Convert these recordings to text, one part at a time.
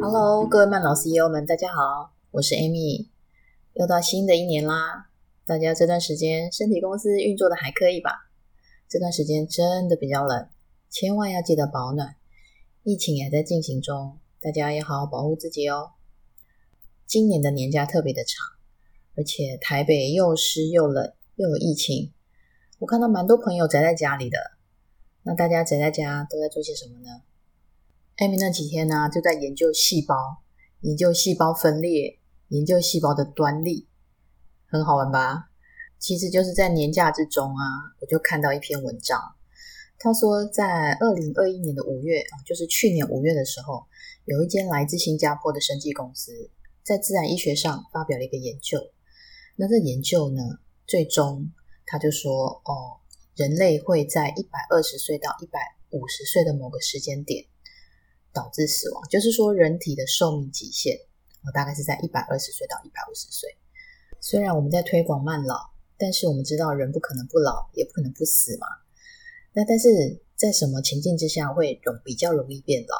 Hello，各位曼老 CEO 们，大家好，我是 Amy，又到新的一年啦。大家这段时间身体公司运作的还可以吧？这段时间真的比较冷，千万要记得保暖。疫情也在进行中，大家要好好保护自己哦。今年的年假特别的长，而且台北又湿又冷，又有疫情，我看到蛮多朋友宅在家里的。那大家宅在家都在做些什么呢？艾米那几天呢，就在研究细胞，研究细胞分裂，研究细胞的端粒，很好玩吧？其实就是在年假之中啊，我就看到一篇文章，他说在二零二一年的五月啊，就是去年五月的时候，有一间来自新加坡的生技公司在自然医学上发表了一个研究。那这研究呢，最终他就说，哦，人类会在一百二十岁到一百五十岁的某个时间点。导致死亡，就是说人体的寿命极限，我大概是在一百二十岁到一百五十岁。虽然我们在推广慢老，但是我们知道人不可能不老，也不可能不死嘛。那但是在什么情境之下会容比较容易变老？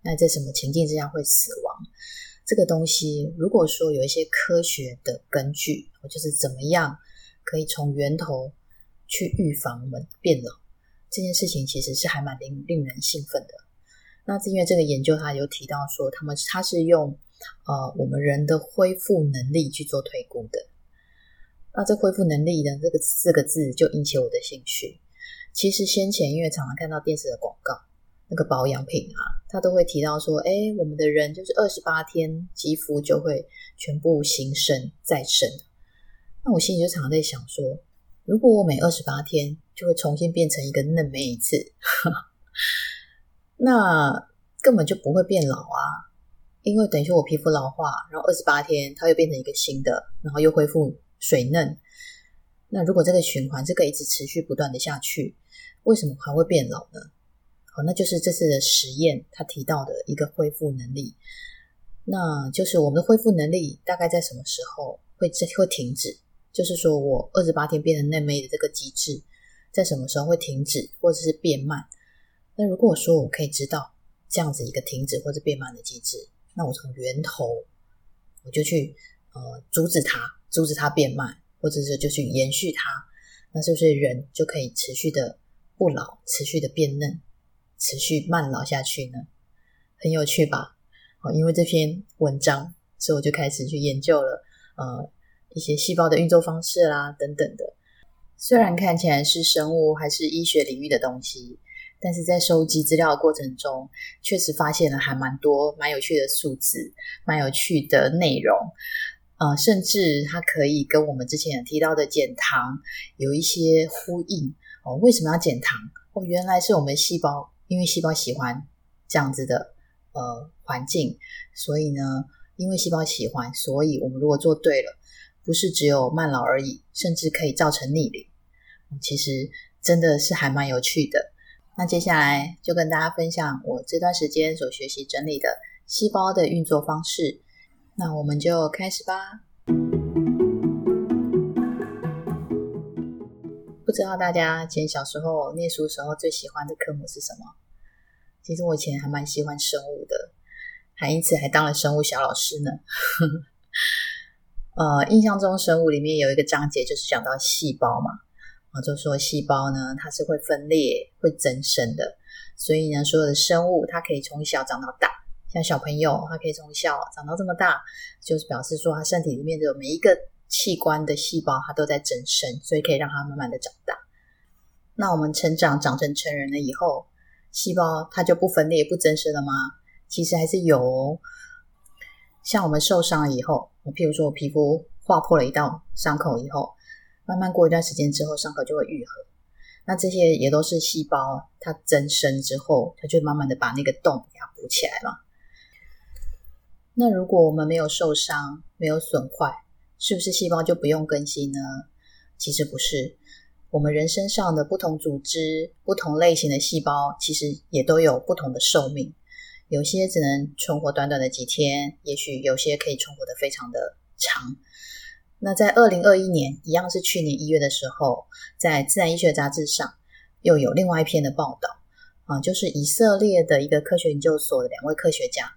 那在什么情境之下会死亡？这个东西，如果说有一些科学的根据，就是怎么样可以从源头去预防我们变老，这件事情其实是还蛮令令人兴奋的。那是因为这个研究，他有提到说，他们他是用呃我们人的恢复能力去做推估的。那这恢复能力呢，这个四个字就引起我的兴趣。其实先前因为常常看到电视的广告，那个保养品啊，他都会提到说，哎，我们的人就是二十八天肌肤就会全部新生再生。那我心里就常常在想说，如果我每二十八天就会重新变成一个嫩妹一次。那根本就不会变老啊，因为等于说我皮肤老化，然后二十八天它又变成一个新的，然后又恢复水嫩。那如果这个循环这个一直持续不断的下去，为什么还会变老呢？好，那就是这次的实验他提到的一个恢复能力，那就是我们的恢复能力大概在什么时候会会停止？就是说我二十八天变成嫩妹的这个机制，在什么时候会停止，或者是变慢？那如果说我可以知道这样子一个停止或者变慢的机制，那我从源头我就去呃阻止它，阻止它变慢，或者是就去延续它，那是不是人就可以持续的不老，持续的变嫩，持续慢老下去呢？很有趣吧？哦，因为这篇文章，所以我就开始去研究了呃一些细胞的运作方式啦等等的。虽然看起来是生物还是医学领域的东西。但是在收集资料的过程中，确实发现了还蛮多蛮有趣的数字，蛮有趣的内容，呃，甚至它可以跟我们之前提到的减糖有一些呼应哦。为什么要减糖？哦，原来是我们细胞，因为细胞喜欢这样子的呃环境，所以呢，因为细胞喜欢，所以我们如果做对了，不是只有慢老而已，甚至可以造成逆龄。其实真的是还蛮有趣的。那接下来就跟大家分享我这段时间所学习整理的细胞的运作方式。那我们就开始吧。不知道大家以前小时候念书时候最喜欢的科目是什么？其实我以前还蛮喜欢生物的，还因此还当了生物小老师呢。呃，印象中生物里面有一个章节就是讲到细胞嘛。啊，就说细胞呢，它是会分裂、会增生的，所以呢，所有的生物它可以从小长到大，像小朋友，它可以从小长到这么大，就是表示说，它身体里面的每一个器官的细胞，它都在增生，所以可以让它慢慢的长大。那我们成长长成成人了以后，细胞它就不分裂、不增生了吗？其实还是有，像我们受伤了以后，譬如说我皮肤划破了一道伤口以后。慢慢过一段时间之后，伤口就会愈合。那这些也都是细胞它增生之后，它就慢慢的把那个洞给它补起来了。那如果我们没有受伤、没有损坏，是不是细胞就不用更新呢？其实不是，我们人身上的不同组织、不同类型的细胞，其实也都有不同的寿命。有些只能存活短短的几天，也许有些可以存活的非常的长。那在二零二一年，一样是去年一月的时候，在《自然医学杂志》上又有另外一篇的报道，啊，就是以色列的一个科学研究所的两位科学家，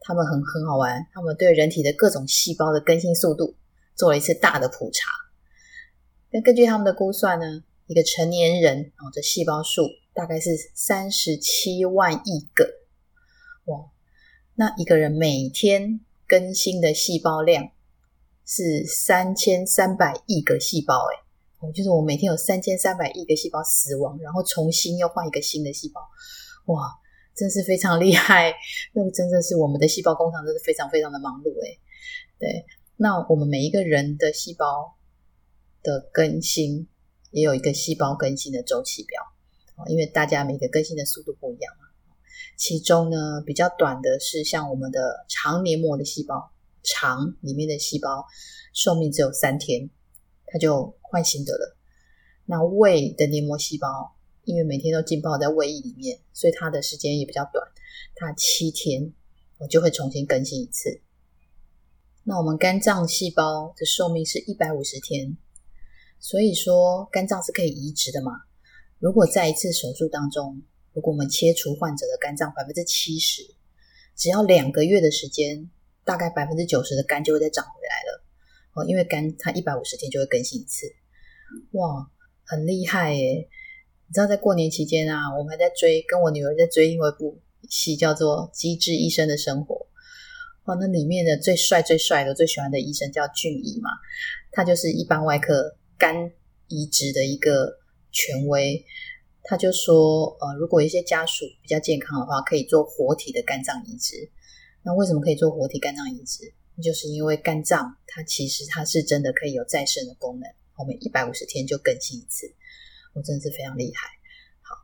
他们很很好玩，他们对人体的各种细胞的更新速度做了一次大的普查。那根据他们的估算呢，一个成年人哦的细胞数大概是三十七万亿个，那一个人每天更新的细胞量是三千三百亿个细胞，哎。哦，就是我每天有三千三百亿个细胞死亡，然后重新又换一个新的细胞，哇，真是非常厉害！那个真的是我们的细胞工厂，真是非常非常的忙碌诶。对，那我们每一个人的细胞的更新也有一个细胞更新的周期表因为大家每个更新的速度不一样嘛。其中呢，比较短的是像我们的肠黏膜的细胞，肠里面的细胞寿命只有三天。它就换新的了。那胃的黏膜细胞，因为每天都浸泡在胃液里面，所以它的时间也比较短，它七天我就会重新更新一次。那我们肝脏细胞的寿命是一百五十天，所以说肝脏是可以移植的嘛？如果在一次手术当中，如果我们切除患者的肝脏百分之七十，只要两个月的时间，大概百分之九十的肝就会再长回来了哦。因为肝它一百五十天就会更新一次，哇，很厉害耶！你知道在过年期间啊，我们还在追，跟我女儿在追另外一部戏，叫做《机智医生的生活》。哦，那里面的最帅、最帅的、最喜欢的医生叫俊逸嘛，他就是一般外科肝移植的一个权威。他就说，呃，如果一些家属比较健康的话，可以做活体的肝脏移植。那为什么可以做活体肝脏移植？就是因为肝脏，它其实它是真的可以有再生的功能，我们一百五十天就更新一次，我真的是非常厉害。好，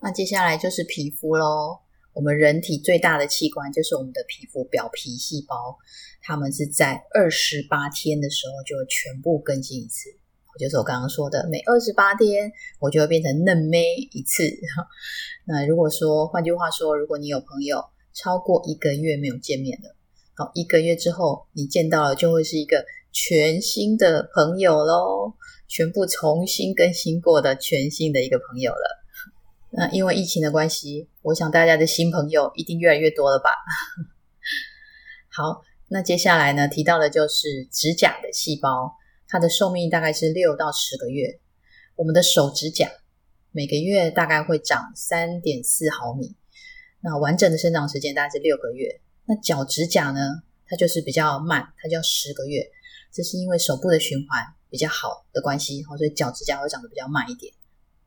那接下来就是皮肤喽。我们人体最大的器官就是我们的皮肤表皮细胞，它们是在二十八天的时候就全部更新一次。就是我刚刚说的，每二十八天我就会变成嫩妹一次。那如果说换句话说，如果你有朋友超过一个月没有见面了，好，一个月之后你见到了，就会是一个全新的朋友喽，全部重新更新过的全新的一个朋友了。那因为疫情的关系，我想大家的新朋友一定越来越多了吧？好，那接下来呢，提到的就是指甲的细胞，它的寿命大概是六到十个月。我们的手指甲每个月大概会长三点四毫米，那完整的生长时间大概是六个月。那脚指甲呢？它就是比较慢，它就要十个月。这是因为手部的循环比较好的关系，所以脚指甲会长得比较慢一点。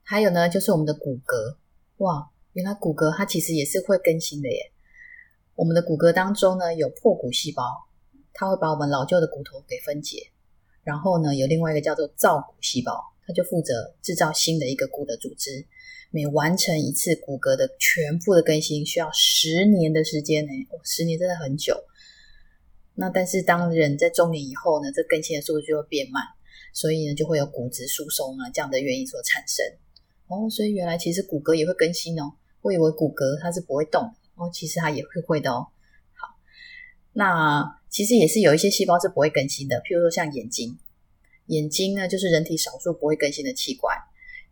还有呢，就是我们的骨骼，哇，原来骨骼它其实也是会更新的耶。我们的骨骼当中呢，有破骨细胞，它会把我们老旧的骨头给分解。然后呢，有另外一个叫做造骨细胞，它就负责制造新的一个骨的组织。每完成一次骨骼的全部的更新，需要十年的时间呢。十年真的很久。那但是当人在中年以后呢，这更新的速度就会变慢，所以呢就会有骨质疏松啊这样的原因所产生。哦，所以原来其实骨骼也会更新哦。我以为骨骼它是不会动的哦，其实它也会会的哦。那其实也是有一些细胞是不会更新的，譬如说像眼睛，眼睛呢就是人体少数不会更新的器官。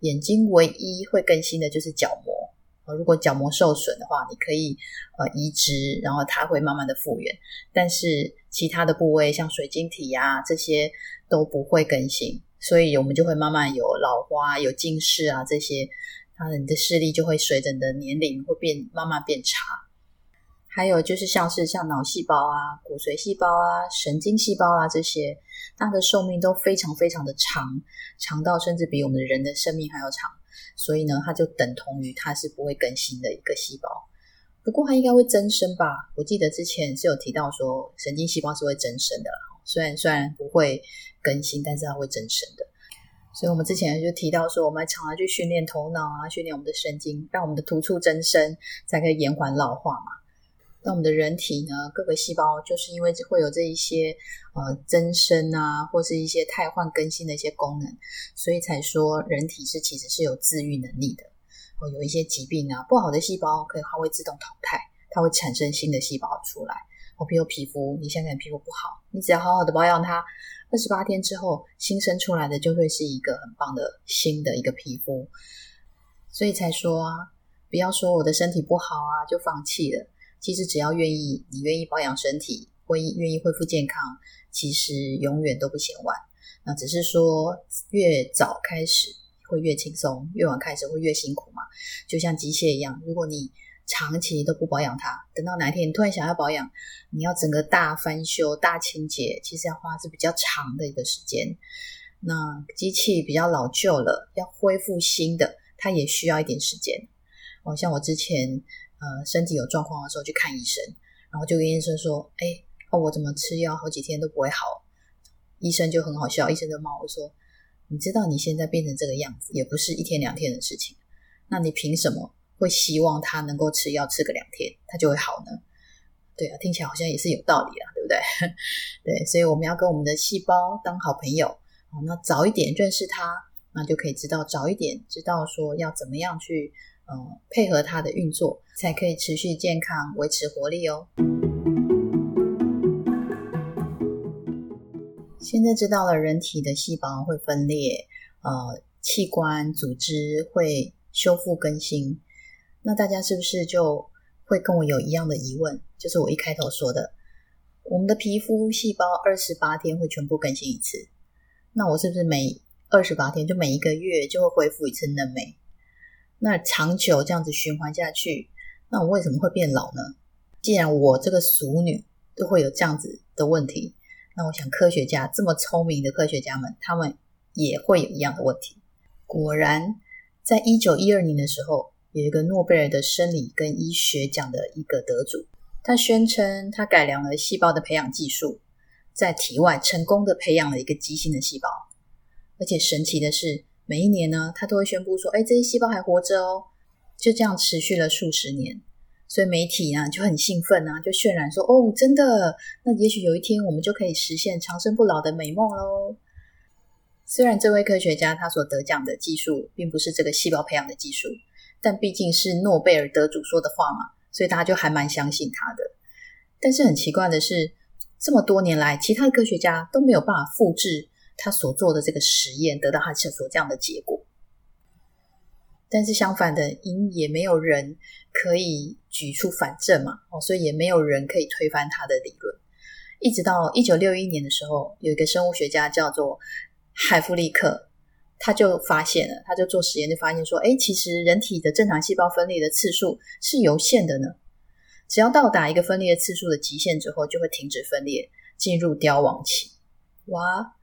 眼睛唯一会更新的就是角膜如果角膜受损的话，你可以呃移植，然后它会慢慢的复原。但是其他的部位像水晶体呀这些都不会更新，所以我们就会慢慢有老花、有近视啊这些，它的你的视力就会随着你的年龄会变慢慢变差。还有就是像是像脑细胞啊、骨髓细胞啊、神经细胞啊这些，它的寿命都非常非常的长，长到甚至比我们的人的生命还要长。所以呢，它就等同于它是不会更新的一个细胞。不过它应该会增生吧？我记得之前是有提到说，神经细胞是会增生的啦。虽然虽然不会更新，但是它会增生的。所以我们之前就提到说，我们常常去训练头脑啊，训练我们的神经，让我们的突触增生，才可以延缓老化嘛。那我们的人体呢，各个细胞就是因为会有这一些呃增生啊，或是一些汰换更新的一些功能，所以才说人体是其实是有自愈能力的。哦，有一些疾病啊，不好的细胞可以它会自动淘汰，它会产生新的细胞出来。哦，比如皮肤，你现在皮肤不好，你只要好好的保养它，二十八天之后新生出来的就会是一个很棒的新的一个皮肤。所以才说啊。不要说我的身体不好啊就放弃了。其实只要愿意，你愿意保养身体，会愿意恢复健康，其实永远都不嫌晚。那只是说越早开始会越轻松，越晚开始会越辛苦嘛。就像机械一样，如果你长期都不保养它，等到哪一天你突然想要保养，你要整个大翻修、大清洁，其实要花是比较长的一个时间。那机器比较老旧了，要恢复新的，它也需要一点时间。哦，像我之前呃身体有状况的时候去看医生，然后就跟医生说：“哎，哦我怎么吃药好几天都不会好？”医生就很好笑，医生就骂我说：“你知道你现在变成这个样子，也不是一天两天的事情，那你凭什么会希望他能够吃药吃个两天他就会好呢？”对啊，听起来好像也是有道理啊，对不对？对，所以我们要跟我们的细胞当好朋友。好，那早一点认识它，那就可以知道早一点知道说要怎么样去，呃，配合它的运作，才可以持续健康、维持活力哦。现在知道了人体的细胞会分裂，呃，器官组织会修复更新，那大家是不是就会跟我有一样的疑问？就是我一开头说的，我们的皮肤细胞二十八天会全部更新一次。那我是不是每二十八天就每一个月就会恢复一次嫩眉？那长久这样子循环下去，那我为什么会变老呢？既然我这个熟女都会有这样子的问题，那我想科学家这么聪明的科学家们，他们也会有一样的问题。果然，在一九一二年的时候，有一个诺贝尔的生理跟医学奖的一个得主，他宣称他改良了细胞的培养技术。在体外成功的培养了一个畸形的细胞，而且神奇的是，每一年呢，他都会宣布说：“哎，这些细胞还活着哦。”就这样持续了数十年，所以媒体呢就很兴奋啊，就渲染说：“哦，真的，那也许有一天我们就可以实现长生不老的美梦喽。”虽然这位科学家他所得奖的技术并不是这个细胞培养的技术，但毕竟是诺贝尔得主说的话嘛，所以大家就还蛮相信他的。但是很奇怪的是。这么多年来，其他的科学家都没有办法复制他所做的这个实验，得到他所这样的结果。但是相反的，因也没有人可以举出反证嘛，哦，所以也没有人可以推翻他的理论。一直到一九六一年的时候，有一个生物学家叫做海弗利克，他就发现了，他就做实验就发现说，哎，其实人体的正常细胞分裂的次数是有限的呢。只要到达一个分裂次数的极限之后，就会停止分裂，进入凋亡期。哇，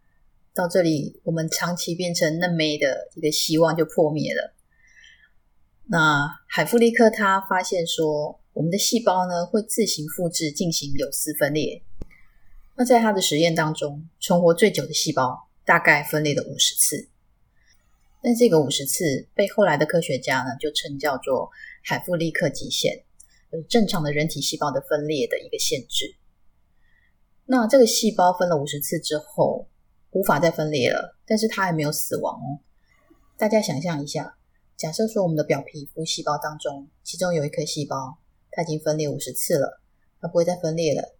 到这里，我们长期变成嫩妹的一个希望就破灭了。那海弗利克他发现说，我们的细胞呢会自行复制进行有丝分裂。那在他的实验当中，存活最久的细胞大概分裂了五十次。那这个五十次被后来的科学家呢就称叫做海弗利克极限。就是正常的人体细胞的分裂的一个限制。那这个细胞分了五十次之后，无法再分裂了，但是它还没有死亡哦。大家想象一下，假设说我们的表皮肤细胞当中，其中有一颗细胞，它已经分裂五十次了，它不会再分裂了。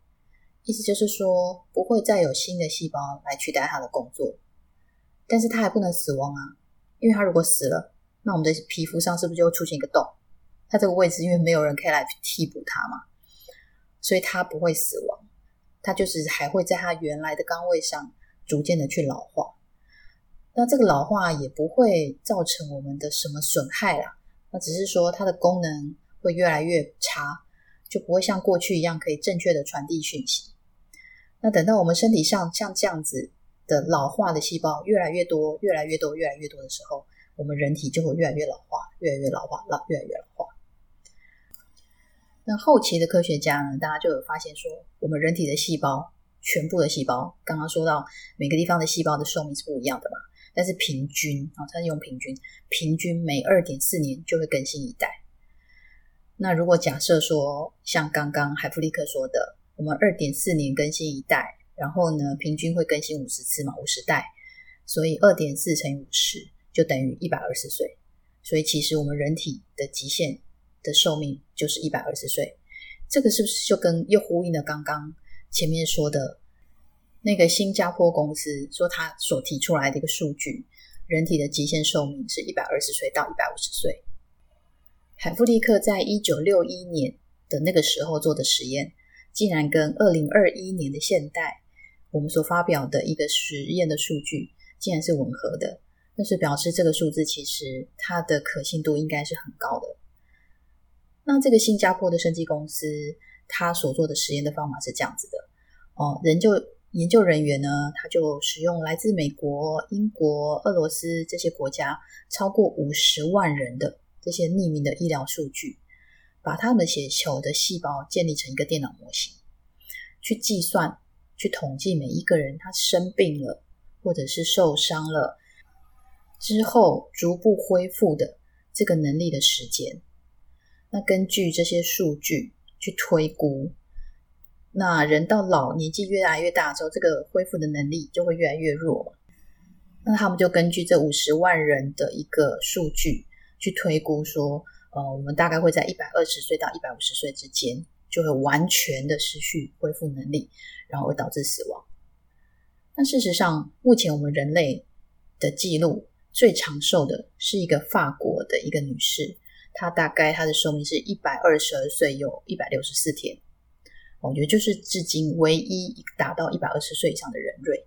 意思就是说，不会再有新的细胞来取代它的工作。但是它还不能死亡啊，因为它如果死了，那我们的皮肤上是不是就会出现一个洞？它这个位置，因为没有人可以来替补它嘛，所以它不会死亡，它就是还会在它原来的岗位上逐渐的去老化。那这个老化也不会造成我们的什么损害啦，那只是说它的功能会越来越差，就不会像过去一样可以正确的传递讯息。那等到我们身体上像这样子的老化的细胞越来越多、越来越多、越来越多的时候，我们人体就会越来越老化、越来越老化、老越来越老化。那后期的科学家呢，大家就有发现说，我们人体的细胞，全部的细胞，刚刚说到每个地方的细胞的寿命是不一样的嘛，但是平均啊，它是用平均，平均每二点四年就会更新一代。那如果假设说，像刚刚海弗利克说的，我们二点四年更新一代，然后呢，平均会更新五十次嘛，五十代，所以二点四乘以五十就等于一百二十岁。所以其实我们人体的极限。的寿命就是一百二十岁，这个是不是就跟又呼应了刚刚前面说的那个新加坡公司说他所提出来的一个数据，人体的极限寿命是一百二十岁到一百五十岁。海弗利克在一九六一年的那个时候做的实验，竟然跟二零二一年的现代我们所发表的一个实验的数据，竟然是吻合的。那是表示这个数字其实它的可信度应该是很高的。那这个新加坡的生技公司，他所做的实验的方法是这样子的哦，人就研究人员呢，他就使用来自美国、英国、俄罗斯这些国家超过五十万人的这些匿名的医疗数据，把他们血球的细胞建立成一个电脑模型，去计算、去统计每一个人他生病了或者是受伤了。之后逐步恢复的这个能力的时间，那根据这些数据去推估，那人到老年纪越来越大之后，这个恢复的能力就会越来越弱。那他们就根据这五十万人的一个数据去推估说，呃，我们大概会在一百二十岁到一百五十岁之间，就会完全的失去恢复能力，然后会导致死亡。那事实上，目前我们人类的记录。最长寿的是一个法国的一个女士，她大概她的寿命是一百二十二岁，有一百六十四天。我觉得就是至今唯一达到一百二十岁以上的人瑞。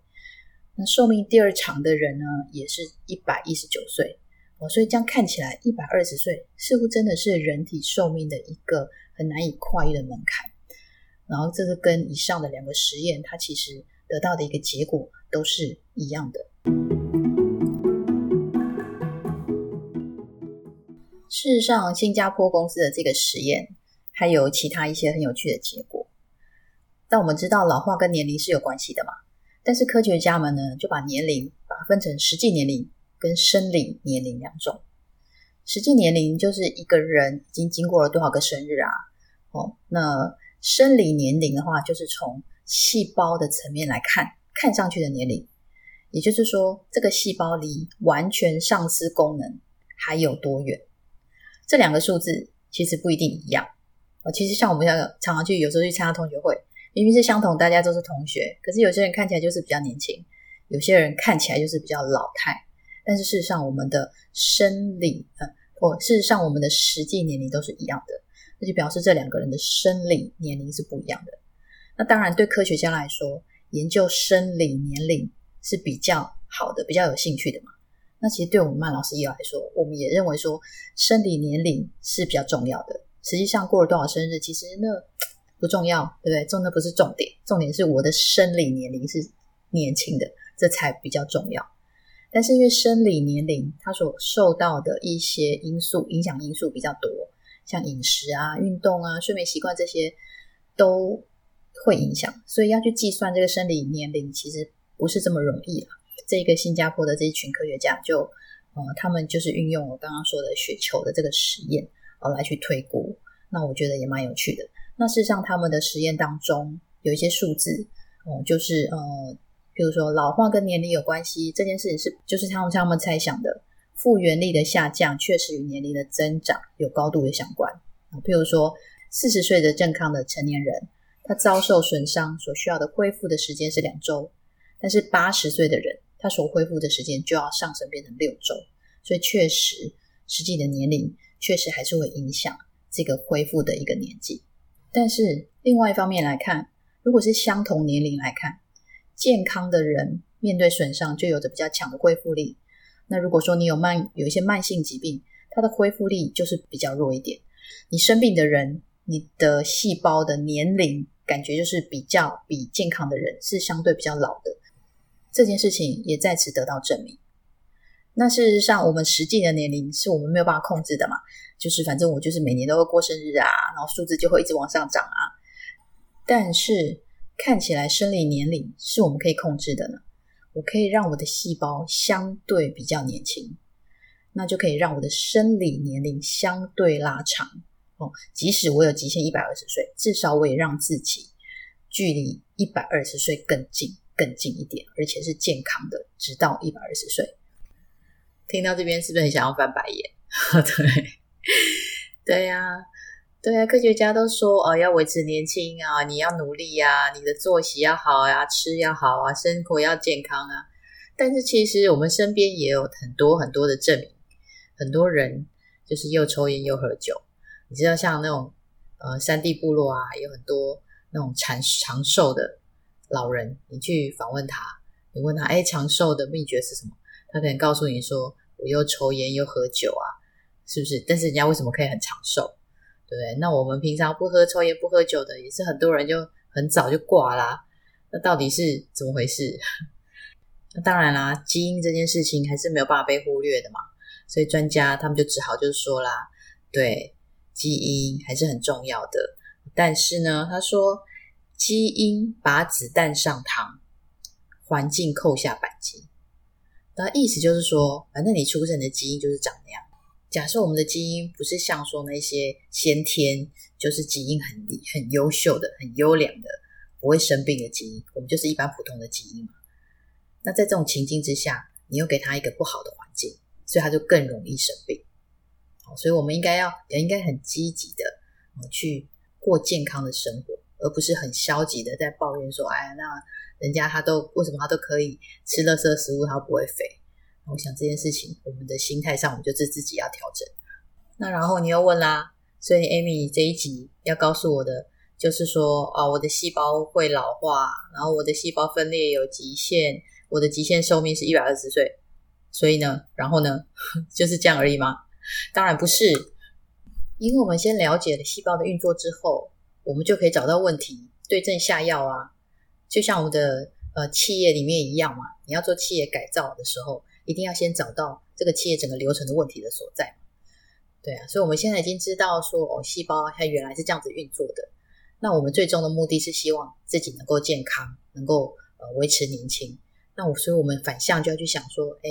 那寿命第二长的人呢，也是一百一十九岁。哦，所以这样看起来，一百二十岁似乎真的是人体寿命的一个很难以跨越的门槛。然后，这个跟以上的两个实验，它其实得到的一个结果都是一样的。事实上，新加坡公司的这个实验还有其他一些很有趣的结果。但我们知道老化跟年龄是有关系的嘛？但是科学家们呢，就把年龄把它分成实际年龄跟生理年龄两种。实际年龄就是一个人已经经过了多少个生日啊？哦，那生理年龄的话，就是从细胞的层面来看，看上去的年龄，也就是说，这个细胞离完全丧失功能还有多远？这两个数字其实不一定一样哦。其实像我们要常常去，有时候去参加同学会，明明是相同，大家都是同学，可是有些人看起来就是比较年轻，有些人看起来就是比较老态。但是事实上，我们的生理呃，或事实上我们的实际年龄都是一样的，那就表示这两个人的生理年龄是不一样的。那当然，对科学家来说，研究生理年龄是比较好的，比较有兴趣的嘛。那其实对我们曼老师医来说，我们也认为说生理年龄是比较重要的。实际上过了多少生日，其实那不重要，对不对？重的不是重点，重点是我的生理年龄是年轻的，这才比较重要。但是因为生理年龄它所受到的一些因素影响因素比较多，像饮食啊、运动啊、睡眠习惯这些都会影响，所以要去计算这个生理年龄，其实不是这么容易啊。这个新加坡的这一群科学家就，呃，他们就是运用我刚刚说的雪球的这个实验，呃，来去推估。那我觉得也蛮有趣的。那事实上，他们的实验当中有一些数字，哦，就是呃，比如说老化跟年龄有关系这件事情是，就是他们他们猜想的复原力的下降，确实与年龄的增长有高度的相关。啊，比如说四十岁的健康的成年人，他遭受损伤所需要的恢复的时间是两周，但是八十岁的人。他所恢复的时间就要上升变成六周，所以确实实际的年龄确实还是会影响这个恢复的一个年纪。但是另外一方面来看，如果是相同年龄来看，健康的人面对损伤就有着比较强的恢复力。那如果说你有慢有一些慢性疾病，它的恢复力就是比较弱一点。你生病的人，你的细胞的年龄感觉就是比较比健康的人是相对比较老的。这件事情也在此得到证明。那事实上，我们实际的年龄是我们没有办法控制的嘛？就是反正我就是每年都会过生日啊，然后数字就会一直往上涨啊。但是看起来生理年龄是我们可以控制的呢。我可以让我的细胞相对比较年轻，那就可以让我的生理年龄相对拉长哦。即使我有极限一百二十岁，至少我也让自己距离一百二十岁更近。更近一点，而且是健康的，直到一百二十岁。听到这边是不是很想要翻白眼？对，对呀，对呀，科学家都说哦，要维持年轻啊，你要努力呀，你的作息要好呀，吃要好啊，生活要健康啊。但是其实我们身边也有很多很多的证明，很多人就是又抽烟又喝酒，你知道像那种呃山地部落啊，有很多那种长长寿的老人，你去访问他，你问他，哎，长寿的秘诀是什么？他可能告诉你说，我又抽烟又喝酒啊，是不是？但是人家为什么可以很长寿？对不对？那我们平常不喝抽烟不喝酒的，也是很多人就很早就挂啦。那到底是怎么回事？那当然啦，基因这件事情还是没有办法被忽略的嘛。所以专家他们就只好就是说啦，对，基因还是很重要的。但是呢，他说基因把子弹上膛，环境扣下扳机。那意思就是说，反正你出生的基因就是长那样。假设我们的基因不是像说那些先天就是基因很很优秀的、很优良的、不会生病的基因，我们就是一般普通的基因嘛。那在这种情境之下，你又给他一个不好的环境。所以他就更容易生病，所以我们应该要也应该很积极的去过健康的生活，而不是很消极的在抱怨说，哎呀，那人家他都为什么他都可以吃乐色食物，他不会肥？我想这件事情，我们的心态上，我们就是自己要调整。那然后你又问啦，所以 Amy 这一集要告诉我的，就是说，啊，我的细胞会老化，然后我的细胞分裂有极限，我的极限寿命是一百二十岁。所以呢，然后呢，就是这样而已吗？当然不是，因为我们先了解了细胞的运作之后，我们就可以找到问题，对症下药啊。就像我们的呃企业里面一样嘛，你要做企业改造的时候，一定要先找到这个企业整个流程的问题的所在。对啊，所以我们现在已经知道说，哦，细胞它原来是这样子运作的。那我们最终的目的是希望自己能够健康，能够呃维持年轻。那我，所以我们反向就要去想说，哎，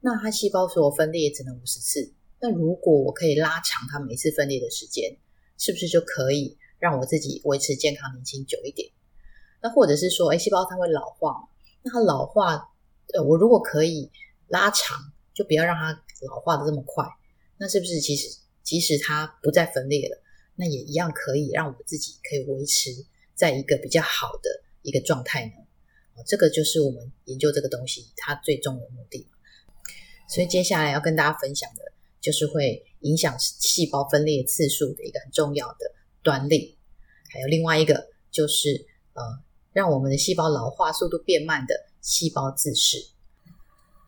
那它细胞所分裂只能五十次，那如果我可以拉长它每一次分裂的时间，是不是就可以让我自己维持健康年轻久一点？那或者是说，哎，细胞它会老化嘛？那它老化，呃，我如果可以拉长，就不要让它老化的这么快，那是不是其实即使它不再分裂了，那也一样可以让我自己可以维持在一个比较好的一个状态呢？这个就是我们研究这个东西它最终的目的。所以接下来要跟大家分享的，就是会影响细胞分裂次数的一个很重要的端粒。还有另外一个，就是呃，让我们的细胞老化速度变慢的细胞自噬。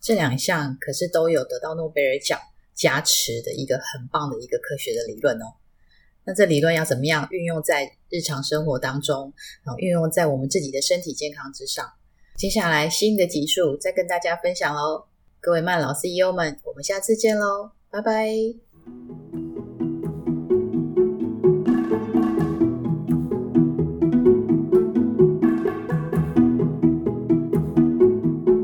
这两项可是都有得到诺贝尔奖加持的一个很棒的一个科学的理论哦。那这理论要怎么样运用在日常生活当中，然后运用在我们自己的身体健康之上？接下来新的集数再跟大家分享喽，各位慢老 CEO 们，我们下次见喽，拜拜。